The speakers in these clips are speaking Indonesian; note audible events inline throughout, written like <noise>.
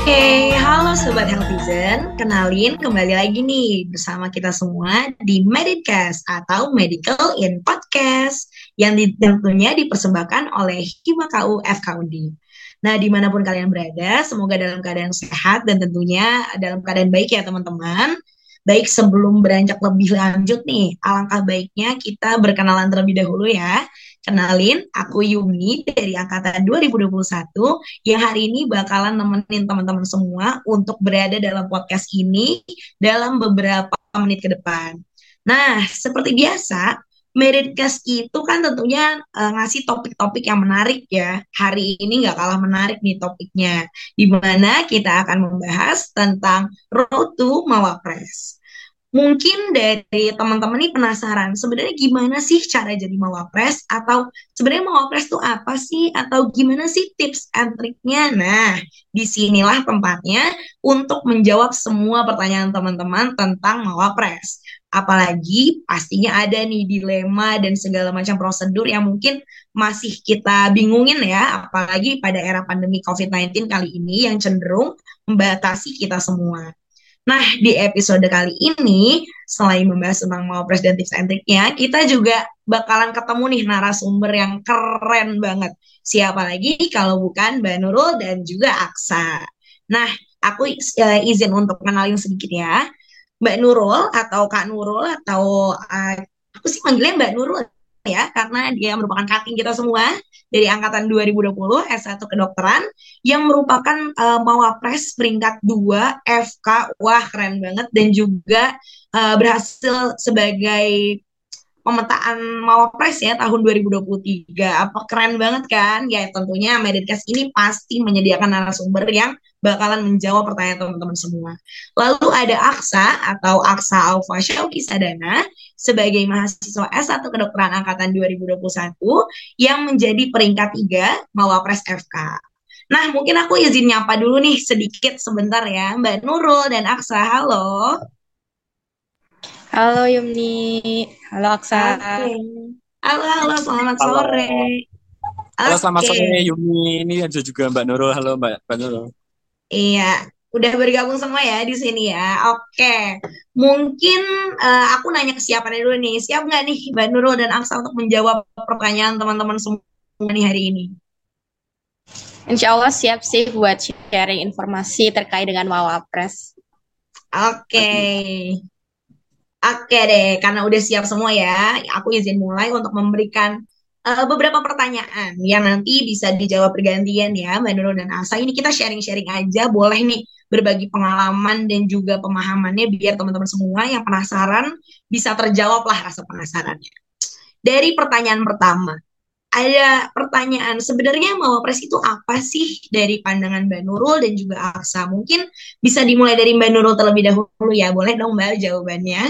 Oke, halo Sobat Healthizen. Kenalin kembali lagi nih bersama kita semua di Medicast atau Medical in Podcast yang tentunya dipersembahkan oleh HIMAKU FKUD. Nah, di mana pun kalian berada, semoga dalam keadaan sehat dan tentunya dalam keadaan baik ya teman-teman. Baik sebelum beranjak lebih lanjut nih, alangkah baiknya kita berkenalan terlebih dahulu ya. Kenalin, aku Yumi dari Angkatan 2021 yang hari ini bakalan nemenin teman-teman semua untuk berada dalam podcast ini dalam beberapa menit ke depan. Nah, seperti biasa, Meritcast itu kan tentunya uh, ngasih topik-topik yang menarik ya. Hari ini nggak kalah menarik nih topiknya. Di mana kita akan membahas tentang Road to Mawapres. Mungkin dari teman-teman ini penasaran, sebenarnya gimana sih cara jadi mawapres? Atau sebenarnya mawapres itu apa sih? Atau gimana sih tips and triknya? Nah, di sinilah tempatnya untuk menjawab semua pertanyaan teman-teman tentang mawapres. Apalagi pastinya ada nih dilema dan segala macam prosedur yang mungkin masih kita bingungin ya, apalagi pada era pandemi COVID-19 kali ini yang cenderung membatasi kita semua. Nah, di episode kali ini, selain membahas tentang mau dan tips and kita juga bakalan ketemu nih narasumber yang keren banget. Siapa lagi kalau bukan Mbak Nurul dan juga Aksa. Nah, aku uh, izin untuk kenalin sedikit ya. Mbak Nurul atau Kak Nurul atau uh, aku sih manggilnya Mbak Nurul ya karena dia merupakan cutting kita semua dari angkatan 2020 S1 kedokteran yang merupakan uh, mawapres peringkat 2 FK wah keren banget. Dan juga uh, berhasil sebagai pemetaan Mawapres ya tahun 2023. Apa keren banget kan? Ya tentunya Meditcast ini pasti menyediakan narasumber yang bakalan menjawab pertanyaan teman-teman semua. Lalu ada Aksa atau Aksa Alfa Syauki Sadana sebagai mahasiswa S1 kedokteran angkatan 2021 yang menjadi peringkat 3 Mawapres FK. Nah, mungkin aku izin nyapa dulu nih sedikit sebentar ya, Mbak Nurul dan Aksa. Halo. Halo Yumni, halo Aksa. Okay. Halo, halo, selamat halo. sore. Halo, okay. selamat sore Yumni. Ini ada juga Mbak Nurul. Halo Mbak, Mbak Nurul. Iya, udah bergabung semua ya di sini ya. Oke, mungkin uh, aku nanya ke siapa dulu nih. Siap nggak nih Mbak Nurul dan Aksa untuk menjawab pertanyaan teman-teman semua nih hari ini? Insya Allah siap sih buat sharing informasi terkait dengan Wawapres. Oke. Okay. Oke deh, karena udah siap semua ya, aku izin mulai untuk memberikan uh, beberapa pertanyaan yang nanti bisa dijawab bergantian ya, Mbak Nurul dan Asa. Ini kita sharing-sharing aja, boleh nih berbagi pengalaman dan juga pemahamannya biar teman-teman semua yang penasaran bisa terjawab lah rasa penasarannya. Dari pertanyaan pertama, ada pertanyaan sebenarnya Mawapres itu apa sih dari pandangan Mbak Nurul dan juga Aksa? Mungkin bisa dimulai dari Mbak Nurul terlebih dahulu ya. Boleh dong Mbak jawabannya?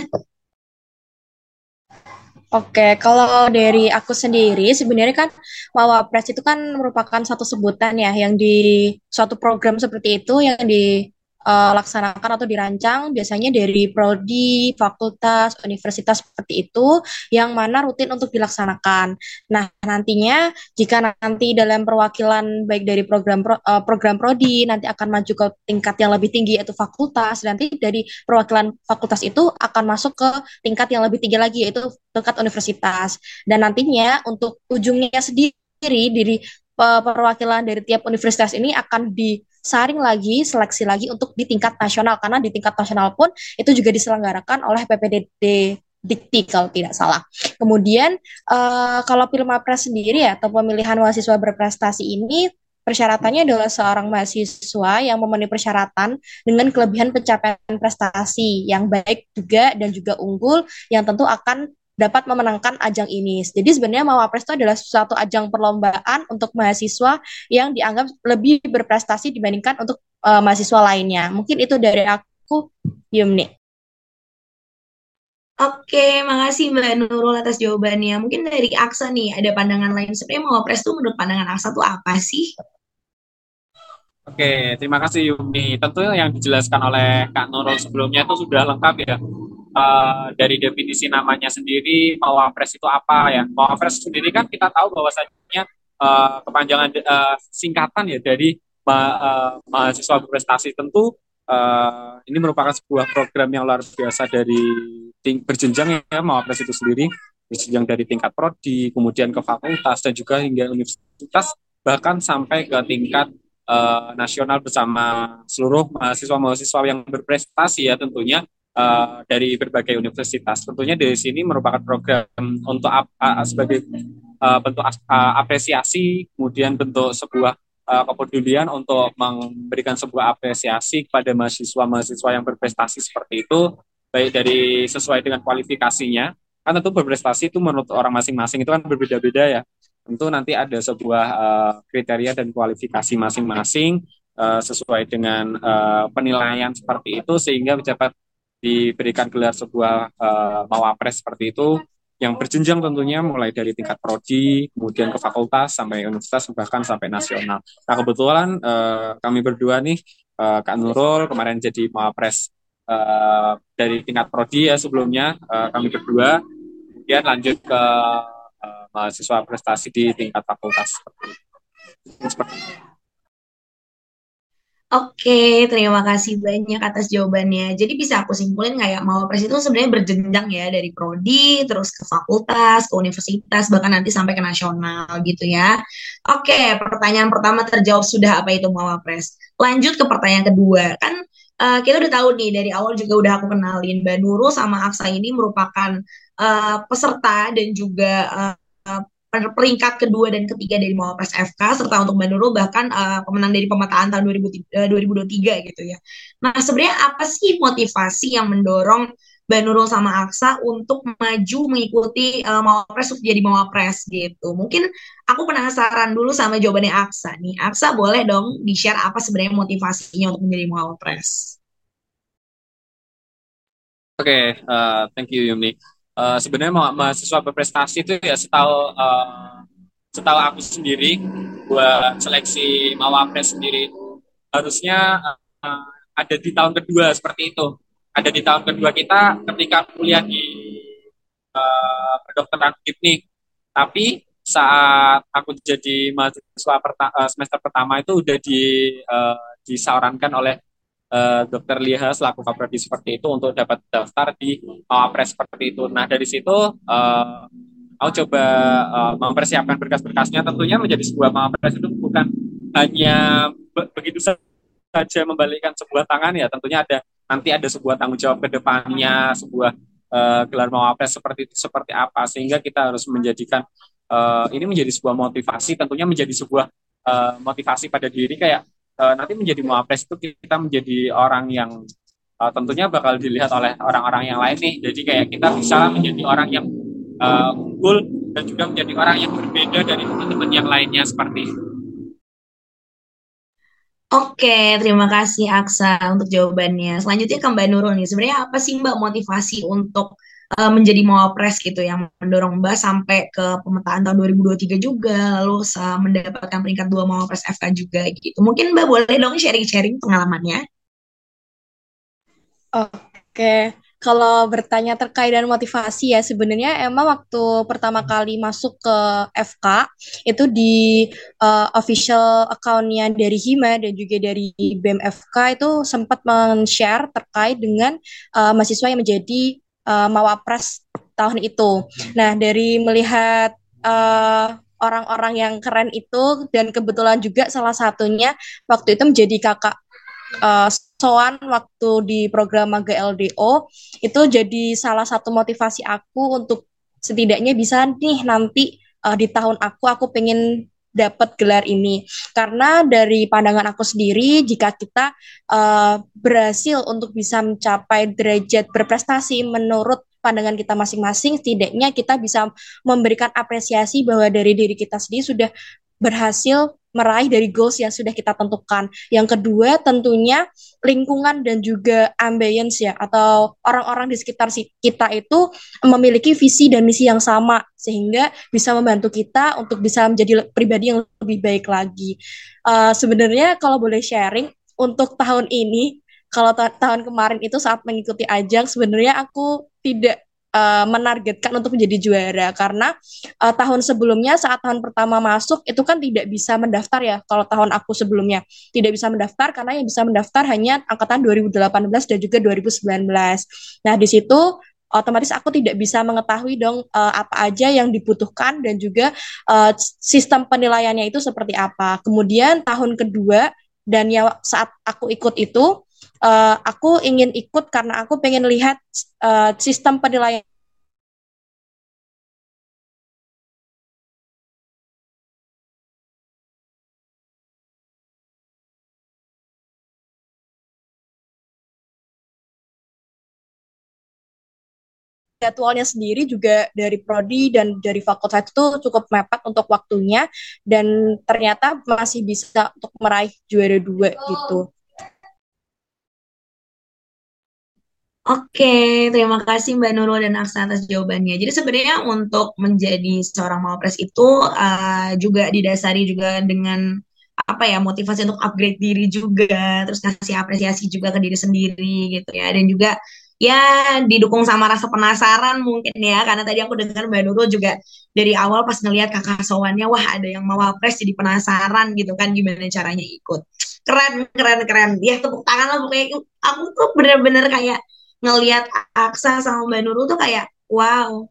Oke, kalau dari aku sendiri sebenarnya kan Mawapres itu kan merupakan satu sebutan ya yang di suatu program seperti itu yang di uh, laksanakan atau dirancang biasanya dari prodi, fakultas, universitas seperti itu yang mana rutin untuk dilaksanakan. Nah, nantinya jika nanti dalam perwakilan baik dari program pro, uh, program prodi nanti akan maju ke tingkat yang lebih tinggi yaitu fakultas, nanti dari perwakilan fakultas itu akan masuk ke tingkat yang lebih tinggi lagi yaitu tingkat universitas. Dan nantinya untuk ujungnya sendiri dari perwakilan dari tiap universitas ini akan disaring lagi, seleksi lagi untuk di tingkat nasional karena di tingkat nasional pun itu juga diselenggarakan oleh PPDD Dikti kalau tidak salah. Kemudian uh, kalau Pilmapres sendiri ya atau pemilihan mahasiswa berprestasi ini persyaratannya adalah seorang mahasiswa yang memenuhi persyaratan dengan kelebihan pencapaian prestasi yang baik juga dan juga unggul yang tentu akan dapat memenangkan ajang ini. Jadi sebenarnya Mawapres itu adalah suatu ajang perlombaan untuk mahasiswa yang dianggap lebih berprestasi dibandingkan untuk uh, mahasiswa lainnya. Mungkin itu dari aku, Yumni. Oke, makasih Mbak Nurul atas jawabannya. Mungkin dari Aksa nih, ada pandangan lain. Sebenarnya Mawapres itu menurut pandangan Aksa itu apa sih? Oke, terima kasih Yumi. Tentu yang dijelaskan oleh Kak Nurul sebelumnya itu sudah lengkap ya uh, dari definisi namanya sendiri mawapres itu apa ya. Mawapres sendiri kan kita tahu bahwasanya uh, kepanjangan uh, singkatan ya dari ma uh, mahasiswa berprestasi tentu uh, ini merupakan sebuah program yang luar biasa dari berjenjang ya Mawapres itu sendiri. Berjenjang dari tingkat prodi kemudian ke fakultas dan juga hingga universitas bahkan sampai ke tingkat uh, nasional bersama seluruh mahasiswa-mahasiswa yang berprestasi ya tentunya uh, dari berbagai universitas. Tentunya dari sini merupakan program untuk uh, sebagai uh, bentuk uh, apresiasi, kemudian bentuk sebuah uh, kepedulian untuk memberikan sebuah apresiasi kepada mahasiswa-mahasiswa yang berprestasi seperti itu, baik dari sesuai dengan kualifikasinya. Kan tentu berprestasi itu menurut orang masing-masing itu kan berbeda-beda ya tentu nanti ada sebuah uh, kriteria dan kualifikasi masing-masing uh, sesuai dengan uh, penilaian seperti itu sehingga dapat diberikan gelar sebuah uh, mawapres seperti itu yang berjenjang tentunya mulai dari tingkat prodi, kemudian ke fakultas sampai universitas bahkan sampai nasional. Nah kebetulan uh, kami berdua nih uh, Kak Nurul kemarin jadi mawapres uh, dari tingkat prodi ya sebelumnya uh, kami berdua, kemudian lanjut ke uh, mahasiswa prestasi di tingkat fakultas seperti itu. Oke, terima kasih banyak atas jawabannya. Jadi bisa aku simpulin kayak Mawapres itu sebenarnya berjenjang ya dari prodi, terus ke fakultas, ke universitas, bahkan nanti sampai ke nasional gitu ya. Oke, pertanyaan pertama terjawab sudah apa itu Mawapres. Lanjut ke pertanyaan kedua. Kan uh, kita udah tahu nih dari awal juga udah aku kenalin Mbak Nurul sama Aksa ini merupakan uh, peserta dan juga uh, peringkat kedua dan ketiga dari Mawapres FK serta untuk Nurul bahkan uh, pemenang dari pemetaan tahun 2000, uh, 2023 gitu ya. Nah sebenarnya apa sih motivasi yang mendorong Mbak Nurul sama Aksa untuk maju mengikuti uh, Mawapres untuk jadi Mawapres gitu. Mungkin aku penasaran dulu sama jawabannya Aksa nih. Aksa boleh dong di-share apa sebenarnya motivasinya untuk menjadi Mawapres? Oke, okay, uh, thank you Yumi uh, sebenarnya ma mahasiswa berprestasi itu ya setahu uh, setahu aku sendiri buat seleksi mawapres sendiri harusnya uh, ada di tahun kedua seperti itu. Ada di tahun kedua kita ketika kuliah di uh, kedokteran nih tapi saat aku jadi mahasiswa perta semester pertama itu udah di uh, disarankan oleh uh, dokter Liha selaku kaprodi seperti itu untuk dapat daftar di Mawapres seperti itu. Nah dari situ uh, aku coba uh, mempersiapkan berkas-berkasnya. Tentunya menjadi sebuah Mawapres itu bukan hanya be begitu saja membalikkan sebuah tangan ya. Tentunya ada nanti ada sebuah tanggung jawab ke depannya sebuah uh, gelar Mawapres seperti itu seperti apa. Sehingga kita harus menjadikan uh, ini menjadi sebuah motivasi tentunya menjadi sebuah motivasi pada diri. Kayak uh, nanti menjadi mawapres itu kita menjadi orang yang uh, tentunya bakal dilihat oleh orang-orang yang lain nih. Jadi kayak kita bisa menjadi orang yang uh, unggul dan juga menjadi orang yang berbeda dari teman-teman yang lainnya seperti itu. Oke, terima kasih Aksa untuk jawabannya. Selanjutnya ke Mbak Nurul nih. Sebenarnya apa sih Mbak motivasi untuk uh, menjadi mawapres gitu yang mendorong Mbak sampai ke pemetaan tahun 2023 juga lalu mendapatkan peringkat dua mawapres FK juga gitu. Mungkin Mbak boleh dong sharing-sharing pengalamannya. Oke, kalau bertanya terkait dengan motivasi ya sebenarnya emang waktu pertama kali masuk ke FK itu di uh, official accountnya dari Hima dan juga dari BEM FK itu sempat men-share terkait dengan uh, mahasiswa yang menjadi uh, Mawapres tahun itu. Nah, dari melihat uh, orang-orang yang keren itu dan kebetulan juga salah satunya waktu itu menjadi kakak uh, Soan waktu di program GLDO itu jadi salah satu motivasi aku untuk setidaknya bisa nih nanti uh, di tahun aku aku pengen dapat gelar ini. Karena dari pandangan aku sendiri jika kita uh, berhasil untuk bisa mencapai derajat berprestasi menurut pandangan kita masing-masing setidaknya kita bisa memberikan apresiasi bahwa dari diri kita sendiri sudah berhasil meraih dari goals yang sudah kita tentukan. Yang kedua tentunya lingkungan dan juga ambience ya atau orang-orang di sekitar kita itu memiliki visi dan misi yang sama sehingga bisa membantu kita untuk bisa menjadi pribadi yang lebih baik lagi. Uh, sebenarnya kalau boleh sharing untuk tahun ini kalau ta tahun kemarin itu saat mengikuti ajang sebenarnya aku tidak uh, menargetkan untuk menjadi juara karena uh, tahun sebelumnya saat tahun pertama masuk itu kan tidak bisa mendaftar ya kalau tahun aku sebelumnya tidak bisa mendaftar karena yang bisa mendaftar hanya angkatan 2018 dan juga 2019. Nah, di situ otomatis aku tidak bisa mengetahui dong uh, apa aja yang dibutuhkan dan juga uh, sistem penilaiannya itu seperti apa. Kemudian tahun kedua dan ya saat aku ikut itu uh, aku ingin ikut karena aku pengen lihat uh, sistem penilaian jadwalnya sendiri juga dari prodi dan dari fakultas itu cukup mepet untuk waktunya dan ternyata masih bisa untuk meraih juara dua gitu. Oke, terima kasih Mbak Nurul dan Aksa atas jawabannya. Jadi sebenarnya untuk menjadi seorang mawapres itu uh, juga didasari juga dengan apa ya motivasi untuk upgrade diri juga, terus kasih apresiasi juga ke diri sendiri gitu ya, dan juga ya didukung sama rasa penasaran mungkin ya, karena tadi aku dengar Mbak Nurul juga dari awal pas ngelihat kakak sowannya, wah ada yang mawapres jadi penasaran gitu kan gimana caranya ikut. Keren, keren, keren. Ya tepuk tangan lah pokoknya. Aku tuh bener-bener kayak ngelihat Aksa sama Mbak Nurul tuh kayak wow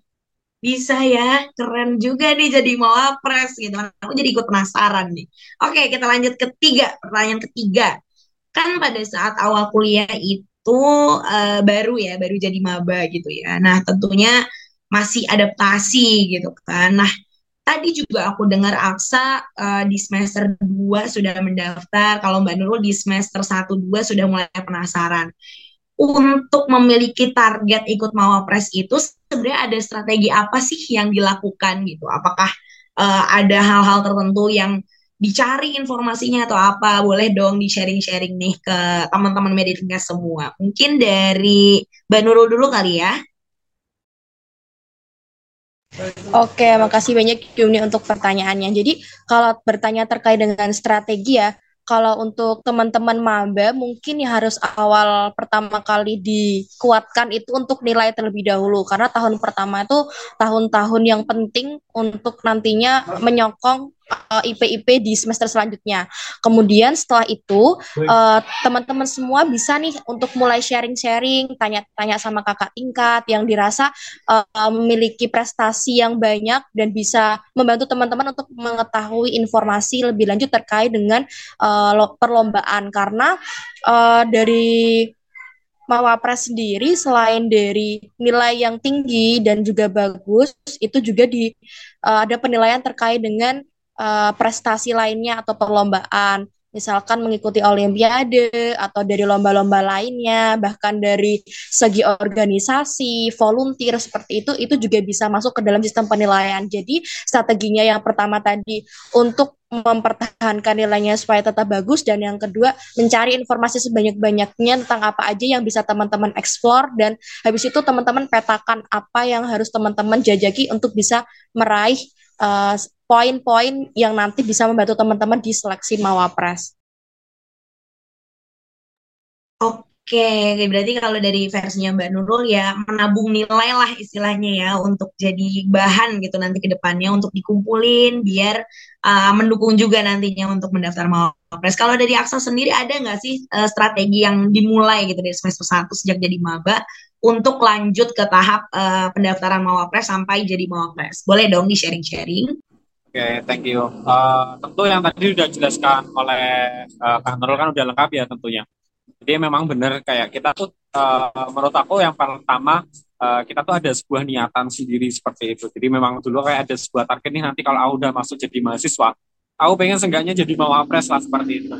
bisa ya keren juga nih jadi mawapres gitu aku jadi ikut penasaran nih. Oke kita lanjut ketiga pertanyaan ketiga. Kan pada saat awal kuliah itu uh, baru ya baru jadi maba gitu ya. Nah tentunya masih adaptasi gitu kan. Nah tadi juga aku dengar Aksa uh, di semester 2 sudah mendaftar. Kalau Mbak Nurul di semester 1 2 sudah mulai penasaran untuk memiliki target ikut mawapres itu sebenarnya ada strategi apa sih yang dilakukan gitu? Apakah uh, ada hal-hal tertentu yang dicari informasinya atau apa? Boleh dong di sharing-sharing nih ke teman-teman Meditlinkas semua. Mungkin dari Mbak dulu kali ya. Oke, makasih banyak Yuni untuk pertanyaannya. Jadi kalau bertanya terkait dengan strategi ya, kalau untuk teman-teman maba mungkin ya harus awal pertama kali dikuatkan itu untuk nilai terlebih dahulu. Karena tahun pertama itu tahun-tahun yang penting untuk nantinya menyokong uh, eh, IP-IP di semester selanjutnya. Kemudian setelah itu uh, teman-teman semua bisa nih untuk mulai sharing-sharing, tanya-tanya sama kakak tingkat yang dirasa uh, memiliki prestasi yang banyak dan bisa membantu teman-teman untuk mengetahui informasi lebih lanjut terkait dengan uh, perlombaan karena uh, dari Mawapres sendiri selain dari nilai yang tinggi dan juga bagus, itu juga di uh, ada penilaian terkait dengan uh, prestasi lainnya atau perlombaan misalkan mengikuti olimpiade atau dari lomba-lomba lainnya, bahkan dari segi organisasi, volunteer seperti itu, itu juga bisa masuk ke dalam sistem penilaian. Jadi strateginya yang pertama tadi untuk mempertahankan nilainya supaya tetap bagus dan yang kedua mencari informasi sebanyak-banyaknya tentang apa aja yang bisa teman-teman eksplor dan habis itu teman-teman petakan apa yang harus teman-teman jajaki untuk bisa meraih uh, poin-poin yang nanti bisa membantu teman-teman di seleksi Mawapres. Oke, berarti kalau dari versinya Mbak Nurul ya menabung nilai lah istilahnya ya untuk jadi bahan gitu nanti ke depannya untuk dikumpulin biar uh, mendukung juga nantinya untuk mendaftar Mawapres. Kalau dari Aksa sendiri ada nggak sih uh, strategi yang dimulai gitu dari semester 1 sejak jadi maba untuk lanjut ke tahap uh, pendaftaran Mawapres sampai jadi Mawapres. Boleh dong di sharing-sharing. Oke, okay, thank you. Uh, tentu yang tadi sudah dijelaskan oleh uh, Kang Nurul kan udah lengkap ya tentunya. Jadi memang benar kayak kita tuh uh, menurut aku yang pertama uh, kita tuh ada sebuah niatan sendiri seperti itu. Jadi memang dulu kayak ada sebuah target nih nanti kalau aku udah masuk jadi mahasiswa, aku pengen seenggaknya jadi mawapres lah seperti itu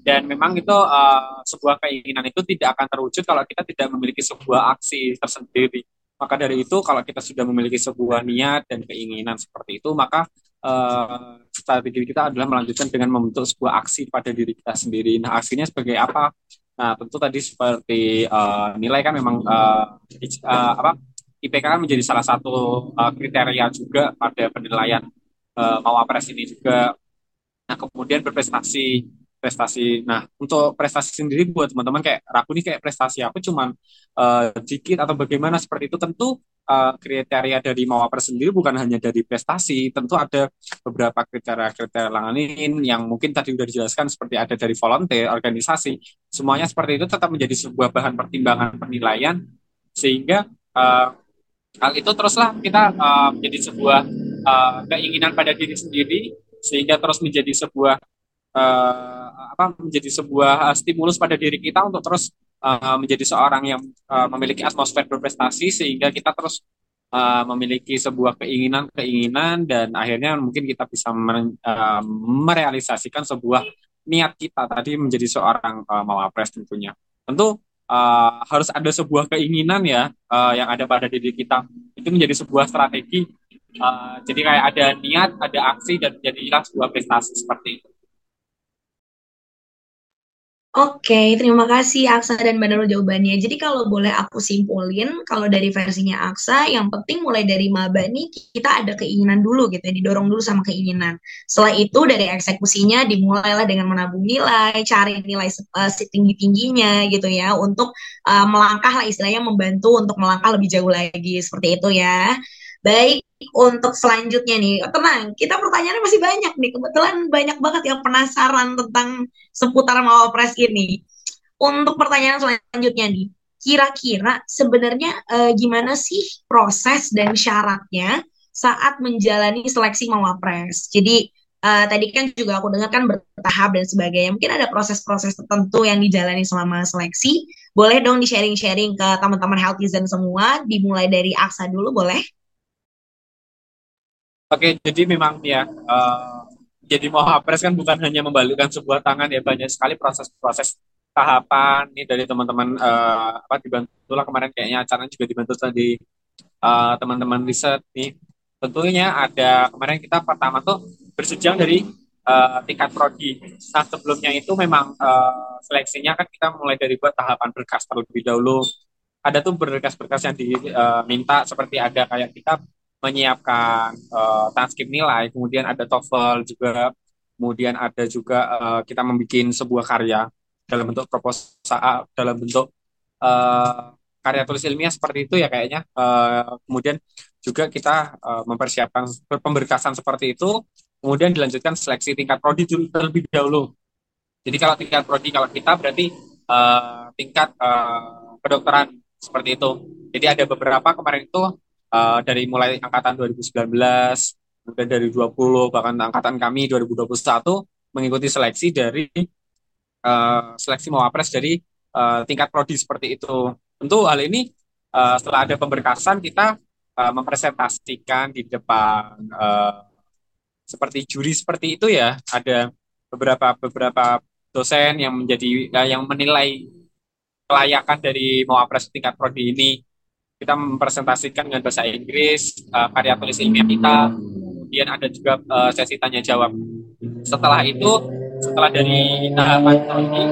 dan memang itu uh, sebuah keinginan itu tidak akan terwujud kalau kita tidak memiliki sebuah aksi tersendiri maka dari itu kalau kita sudah memiliki sebuah niat dan keinginan seperti itu maka uh, strategi kita adalah melanjutkan dengan membentuk sebuah aksi pada diri kita sendiri. Nah aksinya sebagai apa? Nah tentu tadi seperti uh, nilai kan memang uh, uh, apa? IPK kan menjadi salah satu uh, kriteria juga pada penilaian uh, mawapres ini juga. Nah kemudian berprestasi prestasi. Nah, untuk prestasi sendiri buat teman-teman kayak ragu nih kayak prestasi aku cuman uh, dikit atau bagaimana? Seperti itu tentu uh, kriteria dari Mawapres sendiri bukan hanya dari prestasi, tentu ada beberapa kriteria-kriteria lain yang mungkin tadi sudah dijelaskan seperti ada dari volunteer, organisasi, semuanya seperti itu tetap menjadi sebuah bahan pertimbangan penilaian sehingga uh, hal itu teruslah kita uh, menjadi sebuah uh, keinginan pada diri sendiri sehingga terus menjadi sebuah uh, apa menjadi sebuah stimulus pada diri kita untuk terus uh, menjadi seorang yang uh, memiliki atmosfer berprestasi sehingga kita terus uh, memiliki sebuah keinginan-keinginan dan akhirnya mungkin kita bisa uh, merealisasikan sebuah niat kita tadi menjadi seorang uh, mawapres tentunya. Tentu uh, harus ada sebuah keinginan ya uh, yang ada pada diri kita itu menjadi sebuah strategi. Uh, jadi kayak ada niat, ada aksi dan jadilah sebuah prestasi seperti itu. Oke, terima kasih Aksa dan Mbak jawabannya. Jadi kalau boleh aku simpulin, kalau dari versinya Aksa, yang penting mulai dari maba nih kita ada keinginan dulu gitu ya, didorong dulu sama keinginan. Setelah itu dari eksekusinya dimulailah dengan menabung nilai, cari nilai uh, setinggi-tingginya gitu ya, untuk uh, melangkah lah istilahnya membantu untuk melangkah lebih jauh lagi, seperti itu ya. Baik, untuk selanjutnya nih, tenang, kita pertanyaannya masih banyak nih. Kebetulan banyak banget yang penasaran tentang seputar Mawapres ini. Untuk pertanyaan selanjutnya nih, kira-kira sebenarnya eh, gimana sih proses dan syaratnya saat menjalani seleksi Mawapres? Jadi uh, tadi kan juga aku dengar kan bertahap dan sebagainya. Mungkin ada proses-proses tertentu yang dijalani selama seleksi. Boleh dong di-sharing-sharing ke teman-teman healthizen semua, dimulai dari Aksa dulu boleh? Oke, jadi memang ya, uh, jadi Mawapres kan bukan hanya membalikkan sebuah tangan ya, banyak sekali proses-proses tahapan nih dari teman-teman uh, apa dibantu lah kemarin kayaknya acara juga dibantu tadi uh, teman-teman riset nih. Tentunya ada kemarin kita pertama tuh bersenjang dari uh, tingkat prodi. Nah sebelumnya itu memang uh, seleksinya kan kita mulai dari buat tahapan berkas terlebih dahulu. Ada tuh berkas-berkas yang diminta seperti ada kayak kita menyiapkan uh, transkrip nilai, kemudian ada TOEFL juga, kemudian ada juga uh, kita membuat sebuah karya dalam bentuk proposal, dalam bentuk uh, karya tulis ilmiah seperti itu ya kayaknya. Uh, kemudian juga kita uh, mempersiapkan pemberkasan seperti itu, kemudian dilanjutkan seleksi tingkat prodi terlebih dahulu. Jadi kalau tingkat prodi kalau kita berarti uh, tingkat uh, kedokteran seperti itu. Jadi ada beberapa kemarin itu uh, dari mulai angkatan 2019, kemudian dari 20, bahkan angkatan kami 2021 mengikuti seleksi dari uh, seleksi mawapres dari uh, tingkat prodi seperti itu. Tentu hal ini uh, setelah ada pemberkasan kita uh, mempresentasikan di depan uh, seperti juri seperti itu ya. Ada beberapa beberapa dosen yang menjadi yang menilai kelayakan dari mawapres tingkat prodi ini kita mempresentasikan dengan bahasa Inggris uh, karya tulis ilmiah kita kemudian ada juga uh, sesi tanya jawab. Setelah itu setelah dari tahapan ini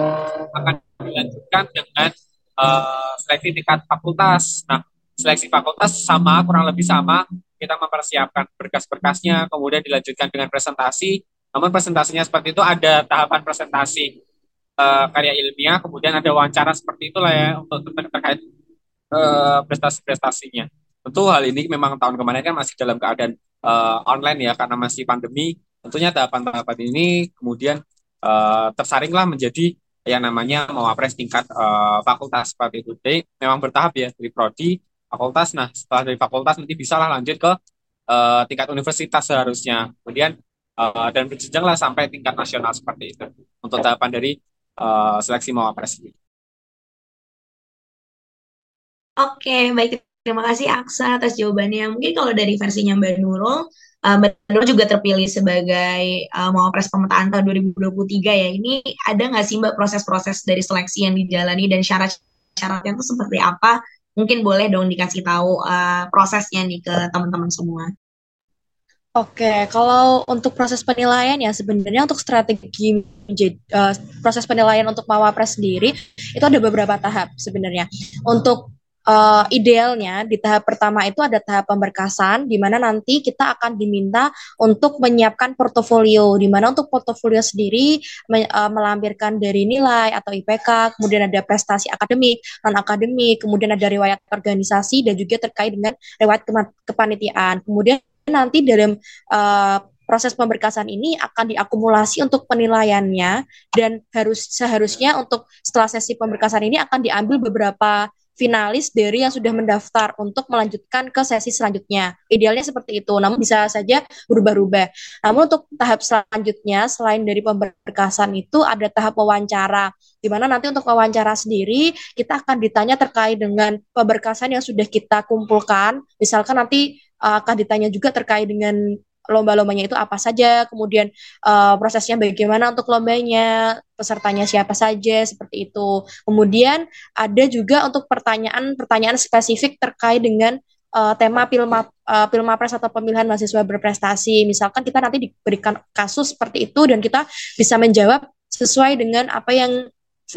akan dilanjutkan dengan uh, seleksi tingkat fakultas. Nah seleksi fakultas sama kurang lebih sama. Kita mempersiapkan berkas-berkasnya kemudian dilanjutkan dengan presentasi. Namun presentasinya seperti itu ada tahapan presentasi uh, karya ilmiah kemudian ada wawancara seperti itulah ya untuk terkait uh, prestasi-prestasinya. Tentu hal ini memang tahun kemarin kan masih dalam keadaan uh, online ya karena masih pandemi. Tentunya tahapan-tahapan ini kemudian uh, tersaringlah menjadi yang namanya mewapres tingkat uh, fakultas seperti itu. Jadi memang bertahap ya dari prodi fakultas. Nah setelah dari fakultas nanti bisa lah lanjut ke uh, tingkat universitas seharusnya. Kemudian uh, dan berjenjang sampai tingkat nasional seperti itu untuk tahapan dari uh, seleksi mewapres ini. Oke, baik. Terima kasih Aksa atas jawabannya. Mungkin kalau dari versinya Mbak Nurul, uh, Mbak Nurul juga terpilih sebagai uh, Mawapres Pemetaan tahun 2023 ya. Ini ada nggak sih Mbak proses-proses dari seleksi yang dijalani dan syarat-syaratnya itu seperti apa? Mungkin boleh dong dikasih tahu uh, prosesnya nih ke teman-teman semua. Oke, kalau untuk proses penilaian ya sebenarnya untuk strategi uh, proses penilaian untuk Mawapres sendiri itu ada beberapa tahap sebenarnya. Untuk uh, idealnya di tahap pertama itu ada tahap pemberkasan di mana nanti kita akan diminta untuk menyiapkan portofolio di mana untuk portofolio sendiri me, uh, melampirkan dari nilai atau IPK, kemudian ada prestasi akademik, non akademik, kemudian ada riwayat organisasi dan juga terkait dengan riwayat kepanitiaan. Kemudian nanti dalam uh, proses pemberkasan ini akan diakumulasi untuk penilaiannya dan harus seharusnya untuk setelah sesi pemberkasan ini akan diambil beberapa finalis dari yang sudah mendaftar untuk melanjutkan ke sesi selanjutnya. Idealnya seperti itu, namun bisa saja berubah-ubah. Namun untuk tahap selanjutnya, selain dari pemberkasan itu ada tahap wawancara, di mana nanti untuk wawancara sendiri kita akan ditanya terkait dengan pemberkasan yang sudah kita kumpulkan. Misalkan nanti uh, akan ditanya juga terkait dengan lomba-lombanya itu apa saja, kemudian uh, prosesnya bagaimana untuk lombanya, pesertanya siapa saja, seperti itu. Kemudian ada juga untuk pertanyaan-pertanyaan spesifik terkait dengan uh, tema Pilma uh, Pilmapres atau pemilihan mahasiswa berprestasi. Misalkan kita nanti diberikan kasus seperti itu dan kita bisa menjawab sesuai dengan apa yang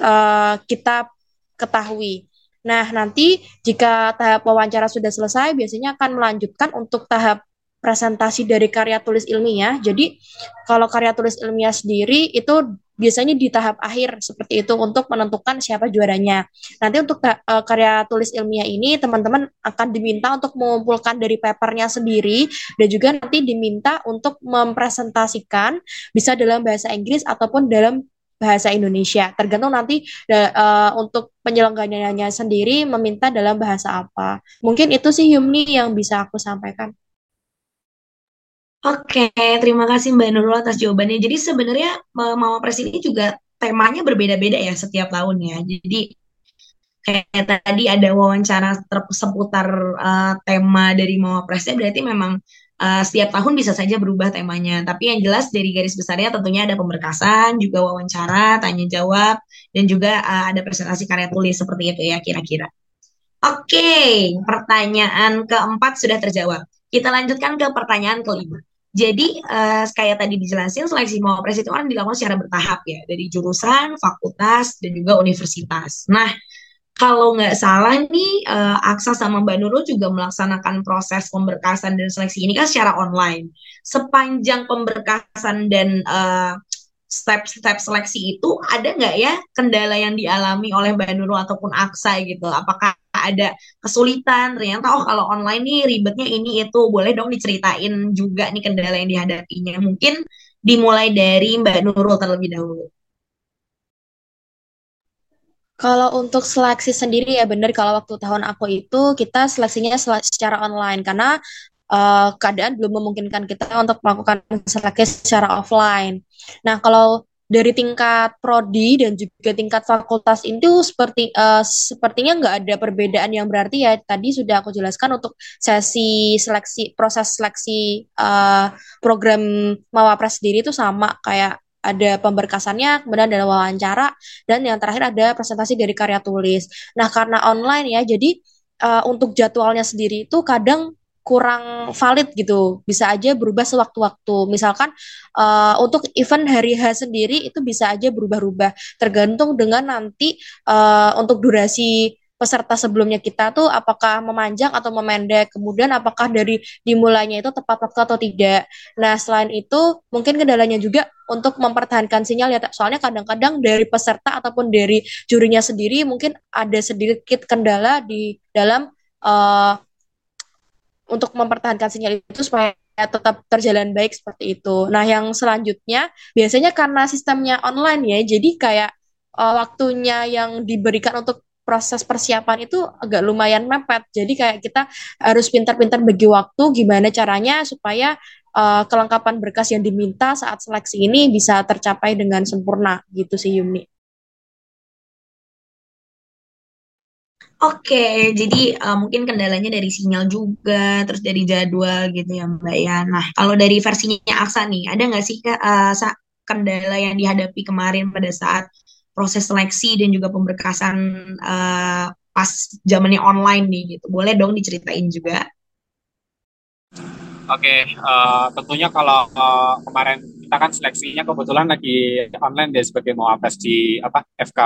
uh, kita ketahui. Nah, nanti jika tahap wawancara sudah selesai, biasanya akan melanjutkan untuk tahap presentasi dari karya tulis ilmiah. Jadi kalau karya tulis ilmiah sendiri itu biasanya di tahap akhir seperti itu untuk menentukan siapa juaranya. Nanti untuk uh, karya tulis ilmiah ini teman-teman akan diminta untuk mengumpulkan dari papernya sendiri dan juga nanti diminta untuk mempresentasikan bisa dalam bahasa Inggris ataupun dalam bahasa Indonesia. Tergantung nanti uh, untuk penyelenggaranya sendiri meminta dalam bahasa apa. Mungkin itu sih Yumni yang bisa aku sampaikan. Oke, terima kasih Mbak Nurul atas jawabannya. Jadi sebenarnya Mama Pres ini juga temanya berbeda-beda ya setiap tahun ya. Jadi kayak tadi ada wawancara seputar uh, tema dari Mama Presnya berarti memang uh, setiap tahun bisa saja berubah temanya. Tapi yang jelas dari garis besarnya tentunya ada pemberkasan, juga wawancara, tanya jawab, dan juga uh, ada presentasi karya tulis seperti itu ya kira-kira. Oke, pertanyaan keempat sudah terjawab. Kita lanjutkan ke pertanyaan kelima. Jadi uh, kayak tadi dijelasin seleksi Mawapres itu kan dilakukan secara bertahap ya dari jurusan, fakultas dan juga universitas. Nah kalau nggak salah nih uh, Aksa sama Mbak Nurul juga melaksanakan proses pemberkasan dan seleksi ini kan secara online. Sepanjang pemberkasan dan uh, step-step seleksi itu ada nggak ya kendala yang dialami oleh Mbak Nurul ataupun Aksa gitu? Ada kesulitan ternyata oh kalau online nih ribetnya ini itu boleh dong diceritain juga nih kendala yang dihadapinya mungkin dimulai dari Mbak Nurul terlebih dahulu. Kalau untuk seleksi sendiri ya benar kalau waktu tahun aku itu kita seleksinya secara online karena uh, keadaan belum memungkinkan kita untuk melakukan seleksi secara offline. Nah, kalau dari tingkat prodi dan juga tingkat fakultas itu seperti uh, sepertinya nggak ada perbedaan yang berarti ya tadi sudah aku jelaskan untuk sesi seleksi proses seleksi uh, program mawapres sendiri itu sama kayak ada pemberkasannya, kemudian ada wawancara, dan yang terakhir ada presentasi dari karya tulis. Nah, karena online ya, jadi uh, untuk jadwalnya sendiri itu kadang kurang valid gitu. Bisa aja berubah sewaktu-waktu. Misalkan uh, untuk event hari H sendiri itu bisa aja berubah-ubah. Tergantung dengan nanti uh, untuk durasi peserta sebelumnya kita tuh apakah memanjang atau memendek. Kemudian apakah dari dimulainya itu tepat waktu atau tidak. Nah selain itu mungkin kendalanya juga untuk mempertahankan sinyal ya soalnya kadang-kadang dari peserta ataupun dari jurinya sendiri mungkin ada sedikit kendala di dalam uh, untuk mempertahankan sinyal itu supaya tetap terjalan baik seperti itu. Nah, yang selanjutnya biasanya karena sistemnya online ya, jadi kayak uh, waktunya yang diberikan untuk proses persiapan itu agak lumayan mepet. Jadi kayak kita harus pintar-pintar bagi waktu gimana caranya supaya uh, kelengkapan berkas yang diminta saat seleksi ini bisa tercapai dengan sempurna gitu sih Yumi. Oke, jadi uh, mungkin kendalanya dari sinyal juga, terus dari jadwal gitu ya Mbak ya. Nah, kalau dari versinya Aksa nih, ada nggak sih uh, kendala yang dihadapi kemarin pada saat proses seleksi dan juga pemberkasan uh, pas zamannya online nih gitu? Boleh dong diceritain juga? Oke, uh, tentunya kalau uh, kemarin kita kan seleksinya kebetulan lagi online deh sebagai mau apes di apa FK.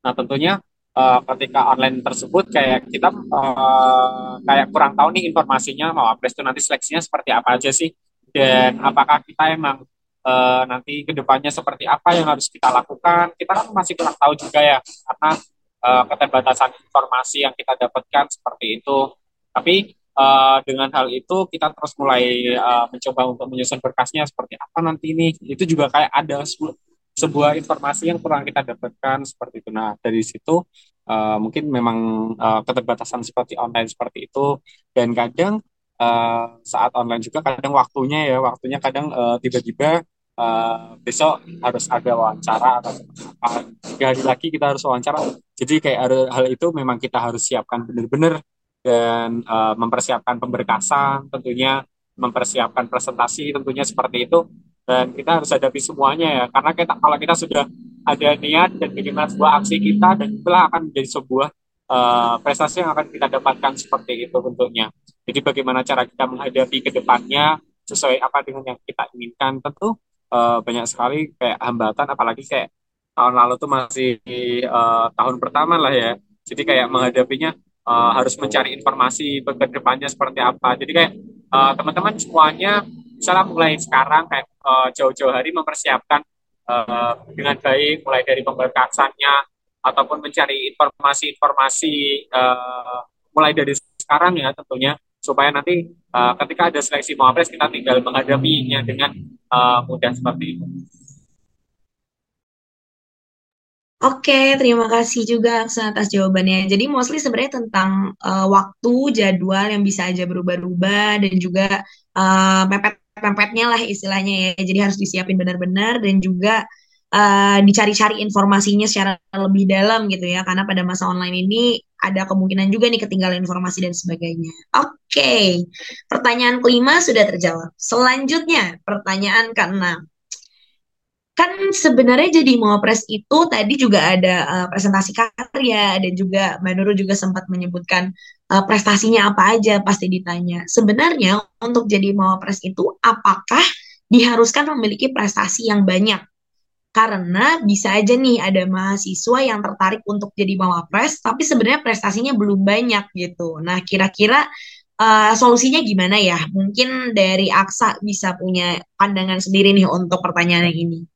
Nah tentunya uh, ketika online tersebut kayak kita uh, kayak kurang tahu nih informasinya mau apres itu nanti seleksinya seperti apa aja sih. Dan apakah kita emang uh, nanti ke depannya seperti apa yang harus kita lakukan. Kita kan masih kurang tahu juga ya karena uh, keterbatasan informasi yang kita dapatkan seperti itu. Tapi uh, dengan hal itu kita terus mulai uh, mencoba untuk menyusun berkasnya seperti apa nanti ini itu juga kayak ada sebuah informasi yang kurang kita dapatkan seperti itu. Nah dari situ uh, mungkin memang uh, keterbatasan seperti online seperti itu dan kadang uh, saat online juga kadang waktunya ya waktunya kadang tiba tiba-tiba uh, besok harus ada wawancara atau tiga hari lagi kita harus wawancara. Jadi kayak hal itu memang kita harus siapkan benar-benar dan uh, mempersiapkan pemberkasan tentunya mempersiapkan presentasi tentunya seperti itu. Dan kita harus hadapi semuanya ya. Karena kita kalau kita sudah ada niat dan bagaimana sebuah aksi kita dan itulah akan menjadi sebuah uh, prestasi yang akan kita dapatkan seperti itu bentuknya. Jadi bagaimana cara kita menghadapi ke depannya sesuai apa dengan yang kita inginkan tentu uh, banyak sekali kayak hambatan apalagi kayak tahun lalu tuh masih uh, tahun pertama lah ya. Jadi kayak menghadapinya uh, harus mencari informasi ke depannya seperti apa. Jadi kayak teman-teman uh, semuanya misalnya mulai sekarang kayak uh, jauh-jauh hari mempersiapkan uh, dengan baik mulai dari pemberkasannya ataupun mencari informasi-informasi uh, mulai dari sekarang ya tentunya supaya nanti uh, ketika ada seleksi Mawapres kita tinggal menghadapinya dengan uh, mudah seperti itu. Oke, terima kasih juga atas jawabannya. Jadi mostly sebenarnya tentang uh, waktu, jadwal yang bisa aja berubah-ubah dan juga uh, mepet pempetnya lah istilahnya ya. Jadi harus disiapin benar-benar dan juga uh, dicari-cari informasinya secara lebih dalam gitu ya. Karena pada masa online ini ada kemungkinan juga nih ketinggalan informasi dan sebagainya. Oke, pertanyaan kelima sudah terjawab. Selanjutnya, pertanyaan keenam kan sebenarnya jadi Mawapres itu tadi juga ada uh, presentasi karya dan juga Mbak Nurul juga sempat menyebutkan uh, prestasinya apa aja pasti ditanya. Sebenarnya untuk jadi Mawapres itu apakah diharuskan memiliki prestasi yang banyak? Karena bisa aja nih ada mahasiswa yang tertarik untuk jadi Mawapres tapi sebenarnya prestasinya belum banyak gitu. Nah, kira-kira uh, solusinya gimana ya? Mungkin dari Aksa bisa punya pandangan sendiri nih untuk pertanyaan ini.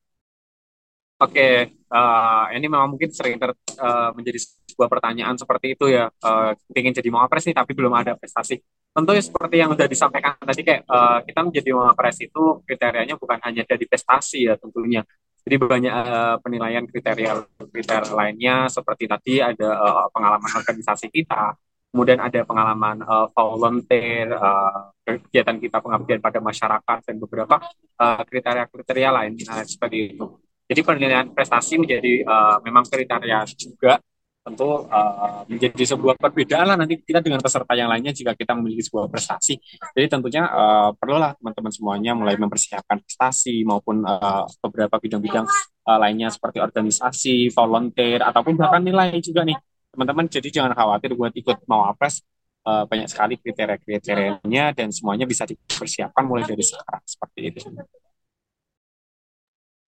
Oke, uh, ini memang mungkin sering ter, uh, menjadi sebuah pertanyaan seperti itu ya. Uh, ingin jadi mawapres nih, tapi belum ada prestasi. Tentu ya seperti yang sudah disampaikan tadi, kayak uh, kita menjadi mawapres itu kriterianya bukan hanya dari prestasi ya tentunya. Jadi banyak uh, penilaian kriteria kriteria lainnya seperti tadi ada uh, pengalaman organisasi kita, kemudian ada pengalaman uh, volunteer, uh, kegiatan kita pengabdian pada masyarakat dan beberapa kriteria-kriteria uh, lain uh, seperti itu. Jadi penilaian prestasi menjadi uh, memang kriteria juga tentu uh, menjadi sebuah perbedaan lah nanti kita dengan peserta yang lainnya jika kita memiliki sebuah prestasi. Jadi tentunya uh, perlulah teman-teman semuanya mulai mempersiapkan prestasi maupun uh, beberapa bidang-bidang uh, lainnya seperti organisasi, volunteer ataupun bahkan nilai juga nih teman-teman. Jadi jangan khawatir buat ikut mau apres uh, banyak sekali kriteria-kriterianya dan semuanya bisa dipersiapkan mulai dari sekarang seperti itu.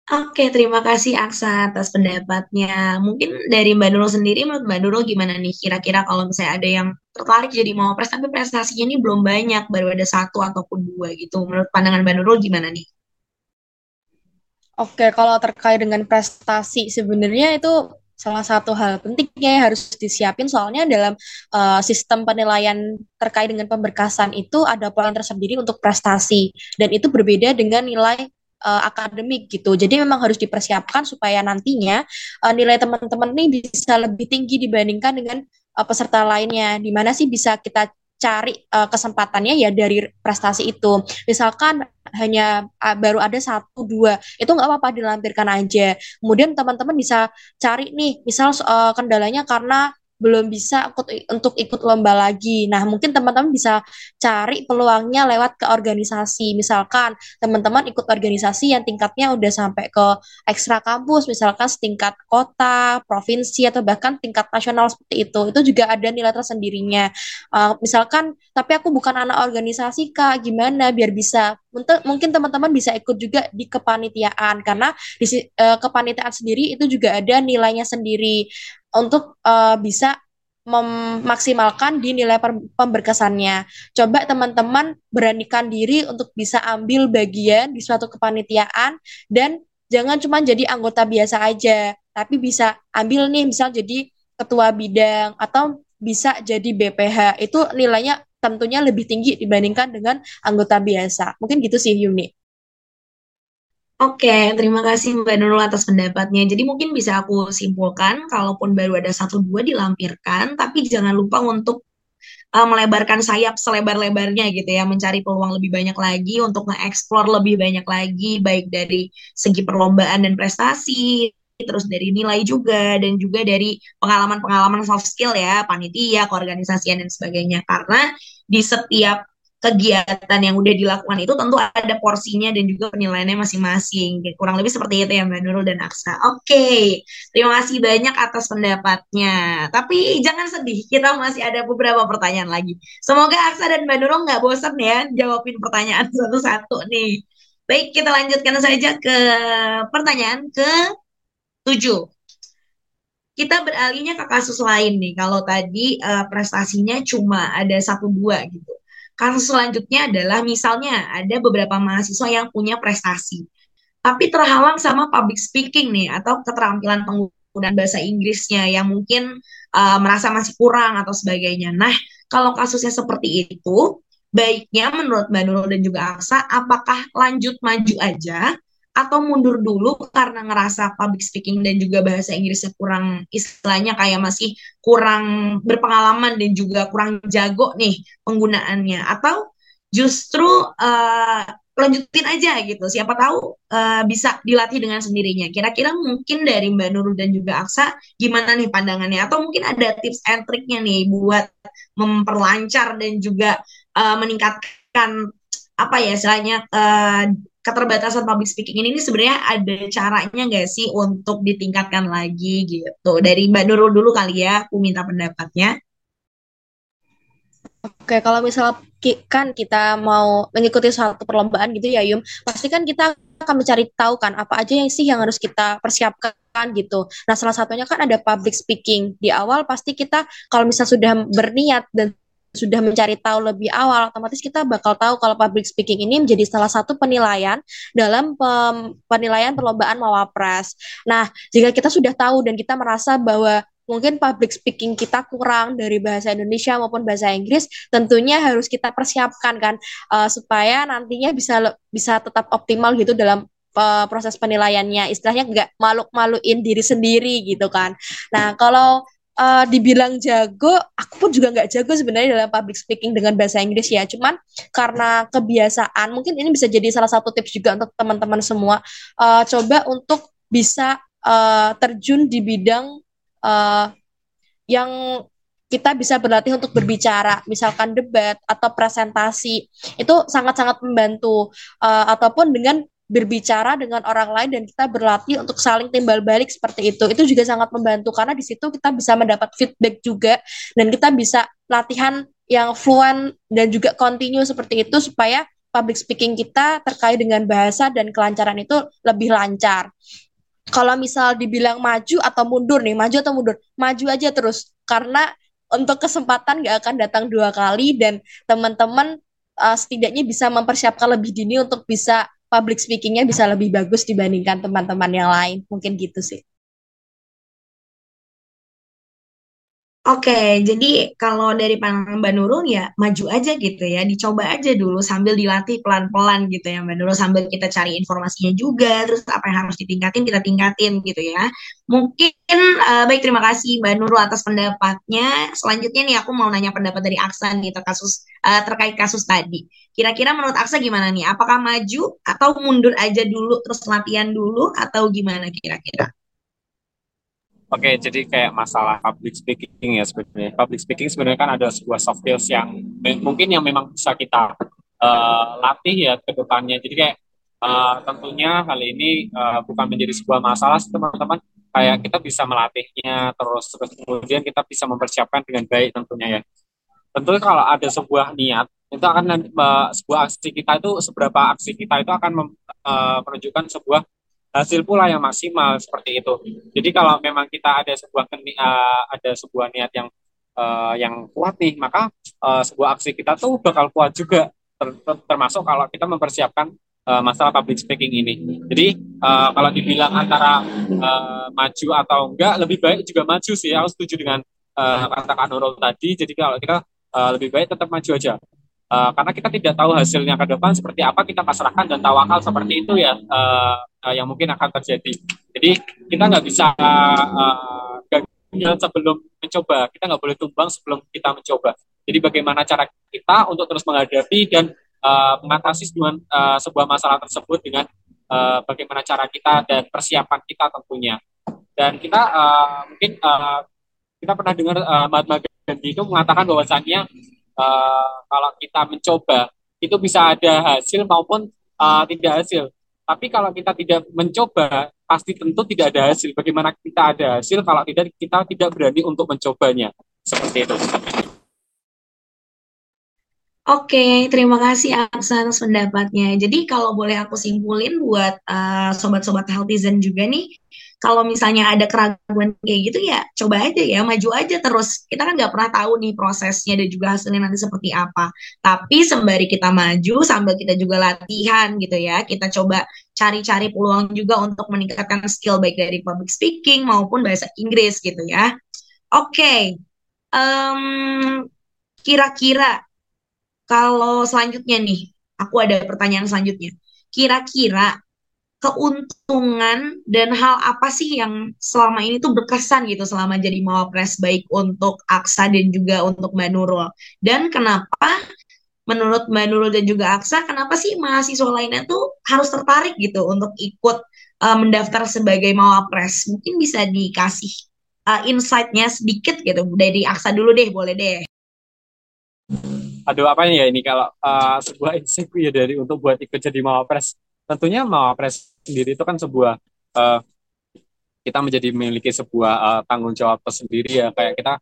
Oke, terima kasih Aksa atas pendapatnya. Mungkin dari Mbak Nurul sendiri, menurut Mbak Nurul gimana nih? Kira-kira kalau misalnya ada yang tertarik jadi mau pres, tapi prestasinya ini belum banyak, baru ada satu ataupun dua gitu. Menurut pandangan Mbak Nurul gimana nih? Oke, kalau terkait dengan prestasi, sebenarnya itu salah satu hal pentingnya yang harus disiapin soalnya dalam uh, sistem penilaian terkait dengan pemberkasan itu ada poin tersendiri untuk prestasi dan itu berbeda dengan nilai uh, akademik gitu. Jadi memang harus dipersiapkan supaya nantinya uh, nilai teman-teman ini bisa lebih tinggi dibandingkan dengan uh, peserta lainnya. Di mana sih bisa kita cari uh, kesempatannya ya dari prestasi itu. Misalkan hanya uh, baru ada satu dua itu nggak apa-apa dilampirkan aja. Kemudian teman-teman bisa cari nih, misal uh, kendalanya karena belum bisa ikut, untuk ikut lomba lagi. Nah, mungkin teman-teman bisa cari peluangnya lewat ke organisasi. Misalkan teman-teman ikut organisasi yang tingkatnya udah sampai ke ekstra kampus, misalkan setingkat kota, provinsi, atau bahkan tingkat nasional seperti itu. Itu juga ada nilai tersendirinya. Uh, misalkan, tapi aku bukan anak organisasi, Kak. Gimana biar bisa? Mungkin teman-teman bisa ikut juga di kepanitiaan, karena di uh, kepanitiaan sendiri itu juga ada nilainya sendiri untuk uh, bisa memaksimalkan di nilai pemberkesannya. Coba teman-teman beranikan diri untuk bisa ambil bagian di suatu kepanitiaan dan jangan cuma jadi anggota biasa aja, tapi bisa ambil nih misal jadi ketua bidang atau bisa jadi BPH. Itu nilainya tentunya lebih tinggi dibandingkan dengan anggota biasa. Mungkin gitu sih Yuni. Oke, terima kasih Mbak Nurul atas pendapatnya. Jadi mungkin bisa aku simpulkan, kalaupun baru ada satu dua dilampirkan, tapi jangan lupa untuk uh, melebarkan sayap selebar-lebarnya gitu ya, mencari peluang lebih banyak lagi untuk nge-explore lebih banyak lagi, baik dari segi perlombaan dan prestasi, terus dari nilai juga, dan juga dari pengalaman-pengalaman soft skill ya, panitia, keorganisasian, dan sebagainya. Karena di setiap kegiatan yang udah dilakukan itu tentu ada porsinya dan juga penilaiannya masing-masing. Kurang lebih seperti itu ya Mbak Nurul dan Aksa. Oke, okay. terima kasih banyak atas pendapatnya. Tapi jangan sedih, kita masih ada beberapa pertanyaan lagi. Semoga Aksa dan Mbak Nurul nggak bosan ya jawabin pertanyaan <laughs> satu-satu nih. Baik, kita lanjutkan saja ke pertanyaan ke tujuh kita beralihnya ke kasus lain nih. Kalau tadi uh, prestasinya cuma ada satu dua gitu. Kasus selanjutnya adalah misalnya ada beberapa mahasiswa yang punya prestasi, tapi terhalang sama public speaking nih atau keterampilan penggunaan bahasa Inggrisnya yang mungkin uh, merasa masih kurang atau sebagainya. Nah, kalau kasusnya seperti itu, baiknya menurut Mbak Nurul dan juga Aksa, apakah lanjut maju aja atau mundur dulu karena ngerasa public speaking dan juga bahasa Inggrisnya kurang istilahnya kayak masih kurang berpengalaman dan juga kurang jago nih penggunaannya. Atau justru uh, lanjutin aja gitu. Siapa tahu uh, bisa dilatih dengan sendirinya. Kira-kira mungkin dari Mbak Nurul dan juga Aksa gimana nih pandangannya? Atau mungkin ada tips and triknya nih buat memperlancar dan juga uh, meningkatkan apa ya istilahnya uh, keterbatasan public speaking ini, ini sebenarnya ada caranya nggak sih untuk ditingkatkan lagi gitu? Dari Mbak Nurul dulu kali ya, aku minta pendapatnya. Oke, kalau misal kan kita mau mengikuti suatu perlombaan gitu ya Yum, pasti kan kita akan mencari tahu kan apa aja yang sih yang harus kita persiapkan gitu. Nah, salah satunya kan ada public speaking. Di awal pasti kita kalau misal sudah berniat dan sudah mencari tahu lebih awal, otomatis kita bakal tahu kalau public speaking ini menjadi salah satu penilaian dalam pem, penilaian perlombaan Mawapres. Nah, jika kita sudah tahu dan kita merasa bahwa mungkin public speaking kita kurang dari bahasa Indonesia maupun bahasa Inggris, tentunya harus kita persiapkan kan uh, supaya nantinya bisa bisa tetap optimal gitu dalam uh, proses penilaiannya. Istilahnya nggak maluk-maluin diri sendiri gitu kan. Nah, kalau uh, dibilang jago, aku pun juga nggak jago sebenarnya dalam public speaking dengan bahasa Inggris ya. Cuman karena kebiasaan, mungkin ini bisa jadi salah satu tips juga untuk teman-teman semua. Uh, coba untuk bisa uh, terjun di bidang uh, yang kita bisa berlatih untuk berbicara, misalkan debat atau presentasi, itu sangat-sangat membantu. Uh, ataupun dengan berbicara dengan orang lain dan kita berlatih untuk saling timbal balik seperti itu. Itu juga sangat membantu karena di situ kita bisa mendapat feedback juga dan kita bisa latihan yang fluent dan juga continue seperti itu supaya public speaking kita terkait dengan bahasa dan kelancaran itu lebih lancar. Kalau misal dibilang maju atau mundur nih, maju atau mundur, maju aja terus karena untuk kesempatan gak akan datang dua kali dan teman-teman uh, setidaknya bisa mempersiapkan lebih dini untuk bisa public speakingnya bisa lebih bagus dibandingkan teman-teman yang lain. Mungkin gitu sih. Oke, jadi kalau dari pandangan Mbak Nurul ya maju aja gitu ya, dicoba aja dulu sambil dilatih pelan-pelan gitu ya Mbak Nurul, sambil kita cari informasinya juga, terus apa yang harus ditingkatin kita tingkatin gitu ya. Mungkin uh, baik terima kasih Mbak Nurul atas pendapatnya. Selanjutnya nih aku mau nanya pendapat dari Aksan nih kasus uh, terkait kasus tadi. Kira-kira menurut Aksa gimana nih? Apakah maju atau mundur aja dulu terus latihan dulu atau gimana kira-kira? Oke, jadi kayak masalah public speaking ya sebenarnya. Public speaking sebenarnya kan ada sebuah soft skills yang mungkin yang memang bisa kita uh, latih ya ke depannya. Jadi kayak uh, tentunya hal ini uh, bukan menjadi sebuah masalah teman-teman. Kayak kita bisa melatihnya terus terus kemudian kita bisa mempersiapkan dengan baik tentunya ya. Tentunya kalau ada sebuah niat itu akan uh, sebuah aksi kita itu seberapa aksi kita itu akan uh, menunjukkan sebuah hasil pula yang maksimal seperti itu. Jadi kalau memang kita ada sebuah uh, ada sebuah niat yang uh, yang kuat nih, maka uh, sebuah aksi kita tuh bakal kuat juga. Ter termasuk kalau kita mempersiapkan uh, masalah public speaking ini. Jadi uh, kalau dibilang antara uh, maju atau enggak, lebih baik juga maju sih. Aku setuju dengan uh, kata Kak Nurul tadi. Jadi kalau kita uh, lebih baik tetap maju aja. Uh, karena kita tidak tahu hasilnya ke depan seperti apa kita pasrahkan dan tawakal seperti itu ya uh, uh, yang mungkin akan terjadi. Jadi kita nggak bisa uh, gagal sebelum mencoba. Kita nggak boleh tumbang sebelum kita mencoba. Jadi bagaimana cara kita untuk terus menghadapi dan uh, mengatasi sebuah, uh, sebuah masalah tersebut dengan uh, bagaimana cara kita dan persiapan kita tentunya. Dan kita uh, mungkin uh, kita pernah dengar uh, Mahatma Gandhi itu mengatakan bahwasannya uh, kalau kita mencoba itu bisa ada hasil maupun uh, tidak hasil. Tapi kalau kita tidak mencoba, pasti tentu tidak ada hasil. Bagaimana kita ada hasil kalau tidak kita tidak berani untuk mencobanya. Seperti itu. Oke, terima kasih Aksa atas pendapatnya. Jadi kalau boleh aku simpulin buat uh, sobat-sobat healthizen juga nih, kalau misalnya ada keraguan kayak gitu ya coba aja ya maju aja terus. Kita kan nggak pernah tahu nih prosesnya dan juga hasilnya nanti seperti apa. Tapi sembari kita maju sambil kita juga latihan gitu ya kita coba cari-cari peluang juga untuk meningkatkan skill baik dari public speaking maupun bahasa Inggris gitu ya. Oke okay. um, kira-kira kalau selanjutnya nih aku ada pertanyaan selanjutnya. Kira-kira keuntungan dan hal apa sih yang selama ini tuh berkesan gitu selama jadi mawapres baik untuk Aksa dan juga untuk Mbak Nurul. Dan kenapa menurut Mbak Nurul dan juga Aksa kenapa sih mahasiswa lainnya tuh harus tertarik gitu untuk ikut uh, mendaftar sebagai mawapres? Mungkin bisa dikasih uh, insight-nya sedikit gitu dari Aksa dulu deh boleh deh. Aduh apa ya ini kalau uh, sebuah insight ya dari untuk buat ikut jadi mawapres tentunya Mawapres sendiri itu kan sebuah uh, kita menjadi memiliki sebuah uh, tanggung jawab tersendiri ya. Kayak kita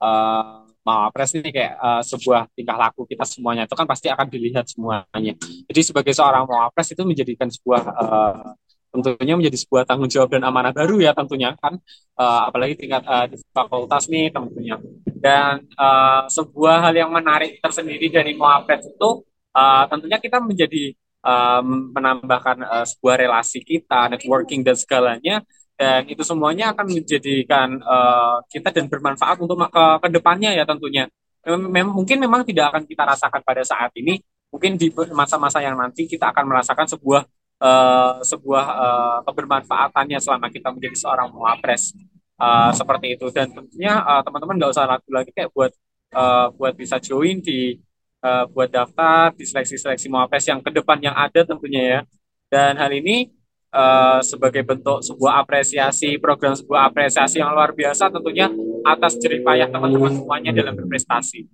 uh, Mawapres ini kayak uh, sebuah tingkah laku kita semuanya itu kan pasti akan dilihat semuanya. Jadi sebagai seorang Mawapres itu menjadikan sebuah uh, tentunya menjadi sebuah tanggung jawab dan amanah baru ya tentunya kan. Uh, apalagi tingkat uh, di fakultas nih tentunya. Dan uh, sebuah hal yang menarik tersendiri dari Mawapres itu uh, tentunya kita menjadi um, menambahkan uh, sebuah relasi kita, networking dan segalanya, dan itu semuanya akan menjadikan uh, kita dan bermanfaat untuk ke, ke depannya ya tentunya. Mem mungkin memang tidak akan kita rasakan pada saat ini, mungkin di masa-masa yang nanti kita akan merasakan sebuah uh, sebuah uh, kebermanfaatannya selama kita menjadi seorang muapres uh, seperti itu. Dan tentunya teman-teman uh, nggak usah ragu lagi kayak buat uh, buat bisa join di uh, buat daftar di seleksi-seleksi Mawapres yang ke depan yang ada tentunya ya. Dan hal ini uh, sebagai bentuk sebuah apresiasi, program sebuah apresiasi yang luar biasa tentunya atas jerih payah teman-teman semuanya dalam berprestasi.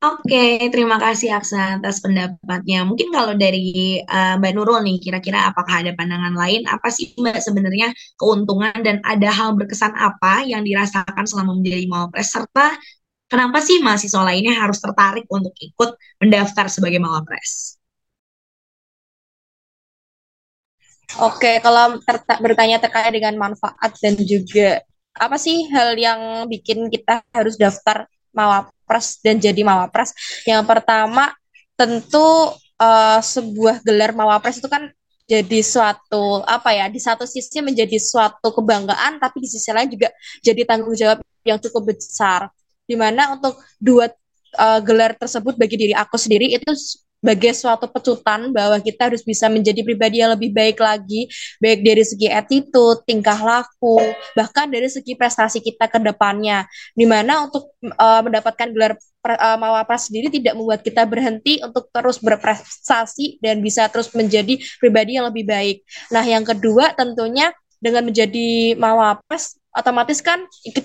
Oke, terima kasih Aksa atas pendapatnya. Mungkin kalau dari uh, Mbak Nurul nih, kira-kira apakah ada pandangan lain? Apa sih Mbak sebenarnya keuntungan dan ada hal berkesan apa yang dirasakan selama menjadi Mawapres serta kenapa sih mahasiswa lainnya harus tertarik untuk ikut mendaftar sebagai mawapres? Oke, kalau bertanya terkait dengan manfaat dan juga apa sih hal yang bikin kita harus daftar mawapres dan jadi mawapres? Yang pertama tentu uh, sebuah gelar mawapres itu kan jadi suatu apa ya di satu sisi menjadi suatu kebanggaan tapi di sisi lain juga jadi tanggung jawab yang cukup besar di mana untuk dua uh, gelar tersebut bagi diri aku sendiri itu sebagai suatu pecutan bahwa kita harus bisa menjadi pribadi yang lebih baik lagi, baik dari segi attitude, tingkah laku, bahkan dari segi prestasi kita ke depannya. Di mana untuk uh, mendapatkan gelar uh, mawapres sendiri tidak membuat kita berhenti untuk terus berprestasi dan bisa terus menjadi pribadi yang lebih baik. Nah, yang kedua tentunya dengan menjadi mawapres otomatis kan itu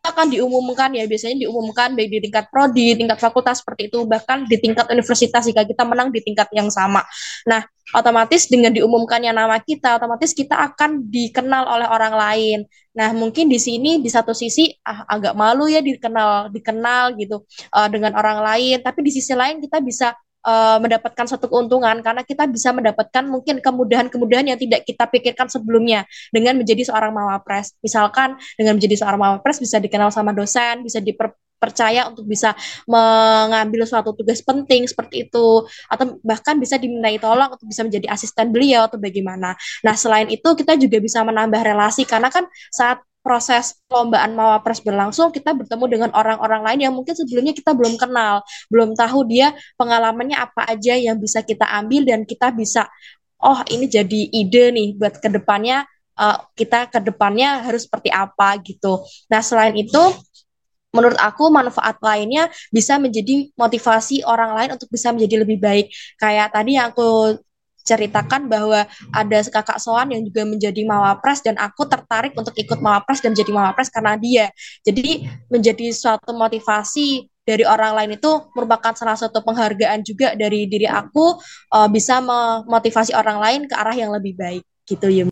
akan diumumkan ya biasanya diumumkan baik di tingkat prodi, tingkat fakultas seperti itu bahkan di tingkat universitas jika kita menang di tingkat yang sama. Nah, otomatis dengan diumumkannya nama kita, otomatis kita akan dikenal oleh orang lain. Nah, mungkin di sini di satu sisi ah, agak malu ya dikenal dikenal gitu uh, dengan orang lain, tapi di sisi lain kita bisa uh, mendapatkan satu keuntungan karena kita bisa mendapatkan mungkin kemudahan-kemudahan yang tidak kita pikirkan sebelumnya dengan menjadi seorang mawapres. Misalkan dengan menjadi seorang mawapres bisa dikenal sama dosen, bisa dipercaya untuk bisa mengambil suatu tugas penting seperti itu atau bahkan bisa dimintai tolong untuk bisa menjadi asisten beliau atau bagaimana. Nah, selain itu kita juga bisa menambah relasi karena kan saat proses perlombaan Mawapres berlangsung, kita bertemu dengan orang-orang lain yang mungkin sebelumnya kita belum kenal, belum tahu dia pengalamannya apa aja yang bisa kita ambil dan kita bisa, oh ini jadi ide nih buat ke depannya uh, kita ke depannya harus seperti apa gitu. Nah selain itu menurut aku manfaat lainnya bisa menjadi motivasi orang lain untuk bisa menjadi lebih baik. Kayak tadi yang aku ceritakan bahwa ada kakak Soan yang juga menjadi mawapres dan aku tertarik untuk ikut mawapres dan menjadi mawapres karena dia. Jadi menjadi suatu motivasi dari orang lain itu merupakan salah satu penghargaan juga dari diri aku uh, bisa memotivasi orang lain ke arah yang lebih baik gitu ya.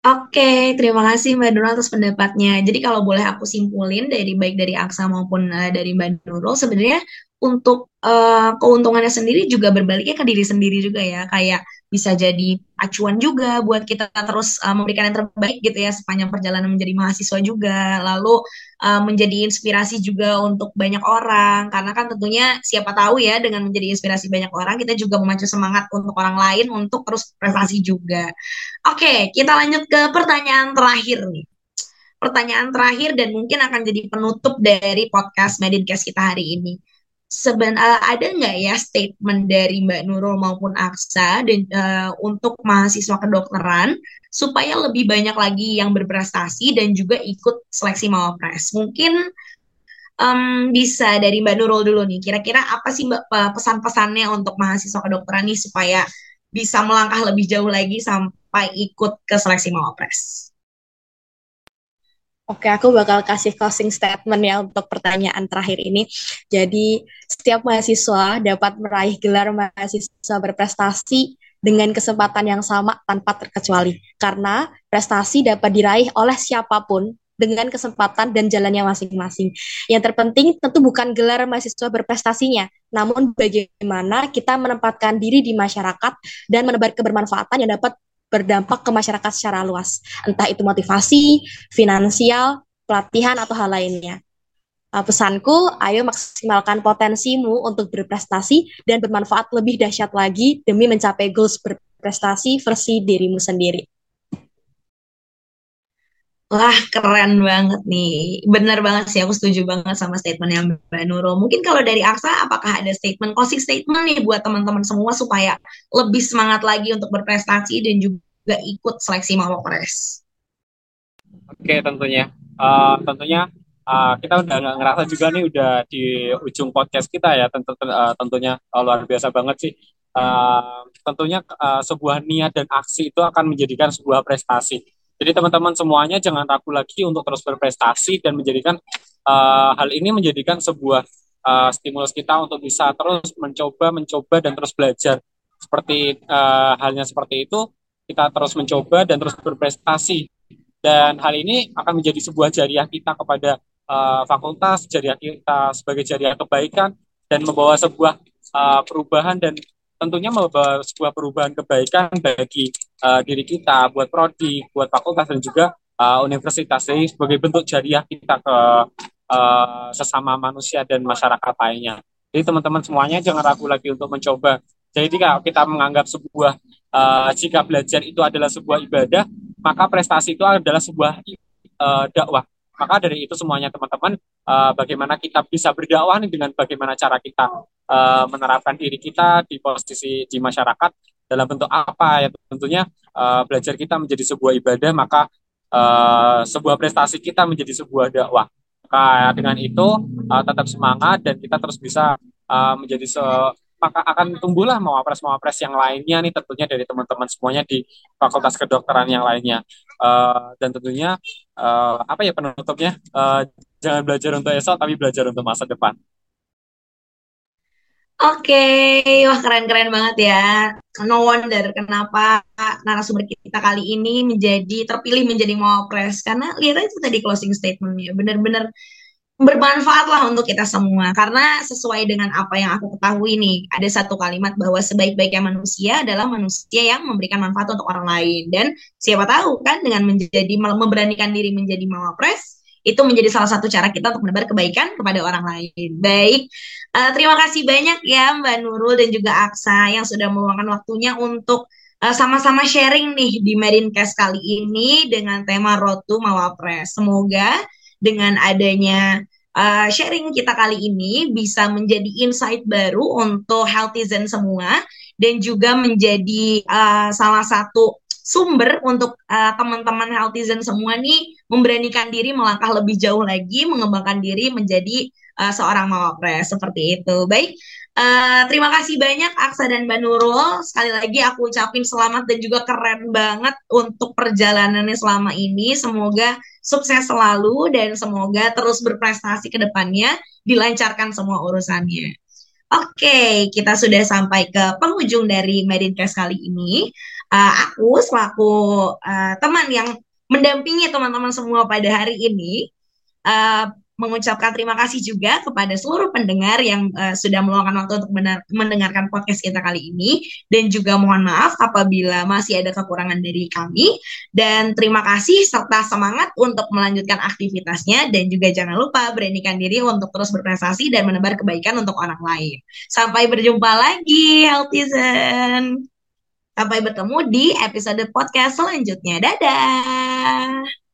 Oke, terima kasih Mbak Nurul atas pendapatnya. Jadi kalau boleh aku simpulin dari baik dari Aksa maupun uh, dari Mbak Nurul, sebenarnya untuk uh, keuntungannya sendiri juga berbaliknya ke diri sendiri juga ya. Kayak bisa jadi acuan juga buat kita terus uh, memberikan yang terbaik gitu ya sepanjang perjalanan menjadi mahasiswa juga. Lalu uh, menjadi inspirasi juga untuk banyak orang. Karena kan tentunya siapa tahu ya dengan menjadi inspirasi banyak orang kita juga memacu semangat untuk orang lain untuk terus prestasi juga. Oke kita lanjut ke pertanyaan terakhir nih. Pertanyaan terakhir dan mungkin akan jadi penutup dari podcast Medincast kita hari ini sebenarnya uh, ada nggak ya statement dari Mbak Nurul maupun Aksa dan uh, untuk mahasiswa kedokteran supaya lebih banyak lagi yang berprestasi dan juga ikut seleksi mawapres. Mungkin um, bisa dari Mbak Nurul dulu nih. Kira-kira apa sih Mbak pesan-pesannya untuk mahasiswa kedokteran nih supaya bisa melangkah lebih jauh lagi sampai ikut ke seleksi mawapres? Oke, aku bakal kasih closing statement ya untuk pertanyaan terakhir ini. Jadi, setiap mahasiswa dapat meraih gelar mahasiswa berprestasi dengan kesempatan yang sama tanpa terkecuali. Karena prestasi dapat diraih oleh siapa pun dengan kesempatan dan jalannya masing-masing. Yang terpenting tentu bukan gelar mahasiswa berprestasinya, namun bagaimana kita menempatkan diri di masyarakat dan menebar kebermanfaatan yang dapat berdampak ke masyarakat secara luas, entah itu motivasi, finansial, pelatihan atau hal lainnya. Uh, pesanku, ayo maksimalkan potensimu untuk berprestasi dan bermanfaat lebih dahsyat lagi demi mencapai goals berprestasi versi dirimu sendiri. Wah, keren banget nih. Bener banget sih, aku setuju banget sama statement yang Mbak Nurul. Mungkin kalau dari Aksa, apakah ada statement, closing statement nih buat teman-teman semua supaya lebih semangat lagi untuk berprestasi dan juga ikut seleksi Mawapres? Oke, tentunya. Uh, tentunya uh, kita udah ngerasa juga nih udah di ujung podcast kita ya. Tentu, uh, tentunya uh, luar biasa banget sih. Uh, tentunya uh, sebuah niat dan aksi itu akan menjadikan sebuah prestasi jadi teman-teman semuanya jangan ragu lagi untuk terus berprestasi dan menjadikan uh, hal ini menjadikan sebuah uh, stimulus kita untuk bisa terus mencoba, mencoba dan terus belajar. Seperti uh, halnya seperti itu, kita terus mencoba dan terus berprestasi. Dan hal ini akan menjadi sebuah jariah kita kepada uh, fakultas, jariah kita sebagai jariah kebaikan dan membawa sebuah uh, perubahan dan tentunya membawa sebuah perubahan kebaikan bagi uh, diri kita, buat prodi, buat fakultas dan juga uh, universitas. Jadi sebagai bentuk jariah kita ke uh, sesama manusia dan masyarakat lainnya. Jadi teman-teman semuanya jangan ragu lagi untuk mencoba. Jadi kalau kita menganggap sebuah uh, jika belajar itu adalah sebuah ibadah, maka prestasi itu adalah sebuah uh, dakwah. Maka dari itu semuanya teman-teman, uh, bagaimana kita bisa berdakwah nih dengan bagaimana cara kita uh, menerapkan diri kita di posisi di masyarakat dalam bentuk apa ya tentunya uh, belajar kita menjadi sebuah ibadah maka uh, sebuah prestasi kita menjadi sebuah dakwah. Maka dengan itu uh, tetap semangat dan kita terus bisa uh, menjadi se maka akan tumbuhlah mawapres-mawapres yang lainnya nih tentunya dari teman-teman semuanya di fakultas kedokteran yang lainnya uh, dan tentunya uh, apa ya penutupnya uh, jangan belajar untuk esok tapi belajar untuk masa depan. Oke, okay. wah keren-keren banget ya. No wonder kenapa narasumber kita kali ini menjadi terpilih menjadi mawapres. Karena lihat aja tadi closing statementnya, benar-benar bermanfaat lah untuk kita semua. Karena sesuai dengan apa yang aku ketahui nih ada satu kalimat bahwa sebaik-baiknya manusia adalah manusia yang memberikan manfaat untuk orang lain. Dan siapa tahu kan dengan menjadi memberanikan diri menjadi mawapres itu menjadi salah satu cara kita untuk menebar kebaikan kepada orang lain. Baik, uh, terima kasih banyak ya Mbak Nurul dan juga Aksa yang sudah meluangkan waktunya untuk uh, sama-sama sharing nih di Medincast kali ini dengan tema Road to Mawapres. Semoga dengan adanya uh, sharing kita kali ini bisa menjadi insight baru untuk healthizen semua dan juga menjadi uh, salah satu sumber untuk uh, teman-teman healthizen semua nih memberanikan diri melangkah lebih jauh lagi mengembangkan diri menjadi uh, seorang mawapres seperti itu. Baik, Uh, terima kasih banyak Aksa dan Mbak. Sekali lagi aku ucapin selamat dan juga keren banget untuk perjalanannya selama ini. Semoga sukses selalu dan semoga terus berprestasi ke depannya, dilancarkan semua urusannya. Oke, kita sudah sampai ke penghujung dari Medincast kali ini. Uh, aku selaku uh, teman yang mendampingi teman-teman semua pada hari ini, uh, mengucapkan terima kasih juga kepada seluruh pendengar yang uh, sudah meluangkan waktu untuk mendengarkan podcast kita kali ini dan juga mohon maaf apabila masih ada kekurangan dari kami dan terima kasih serta semangat untuk melanjutkan aktivitasnya dan juga jangan lupa beranikan diri untuk terus berprestasi dan menebar kebaikan untuk orang lain. Sampai berjumpa lagi Healthizen. Sampai bertemu di episode podcast selanjutnya. Dadah.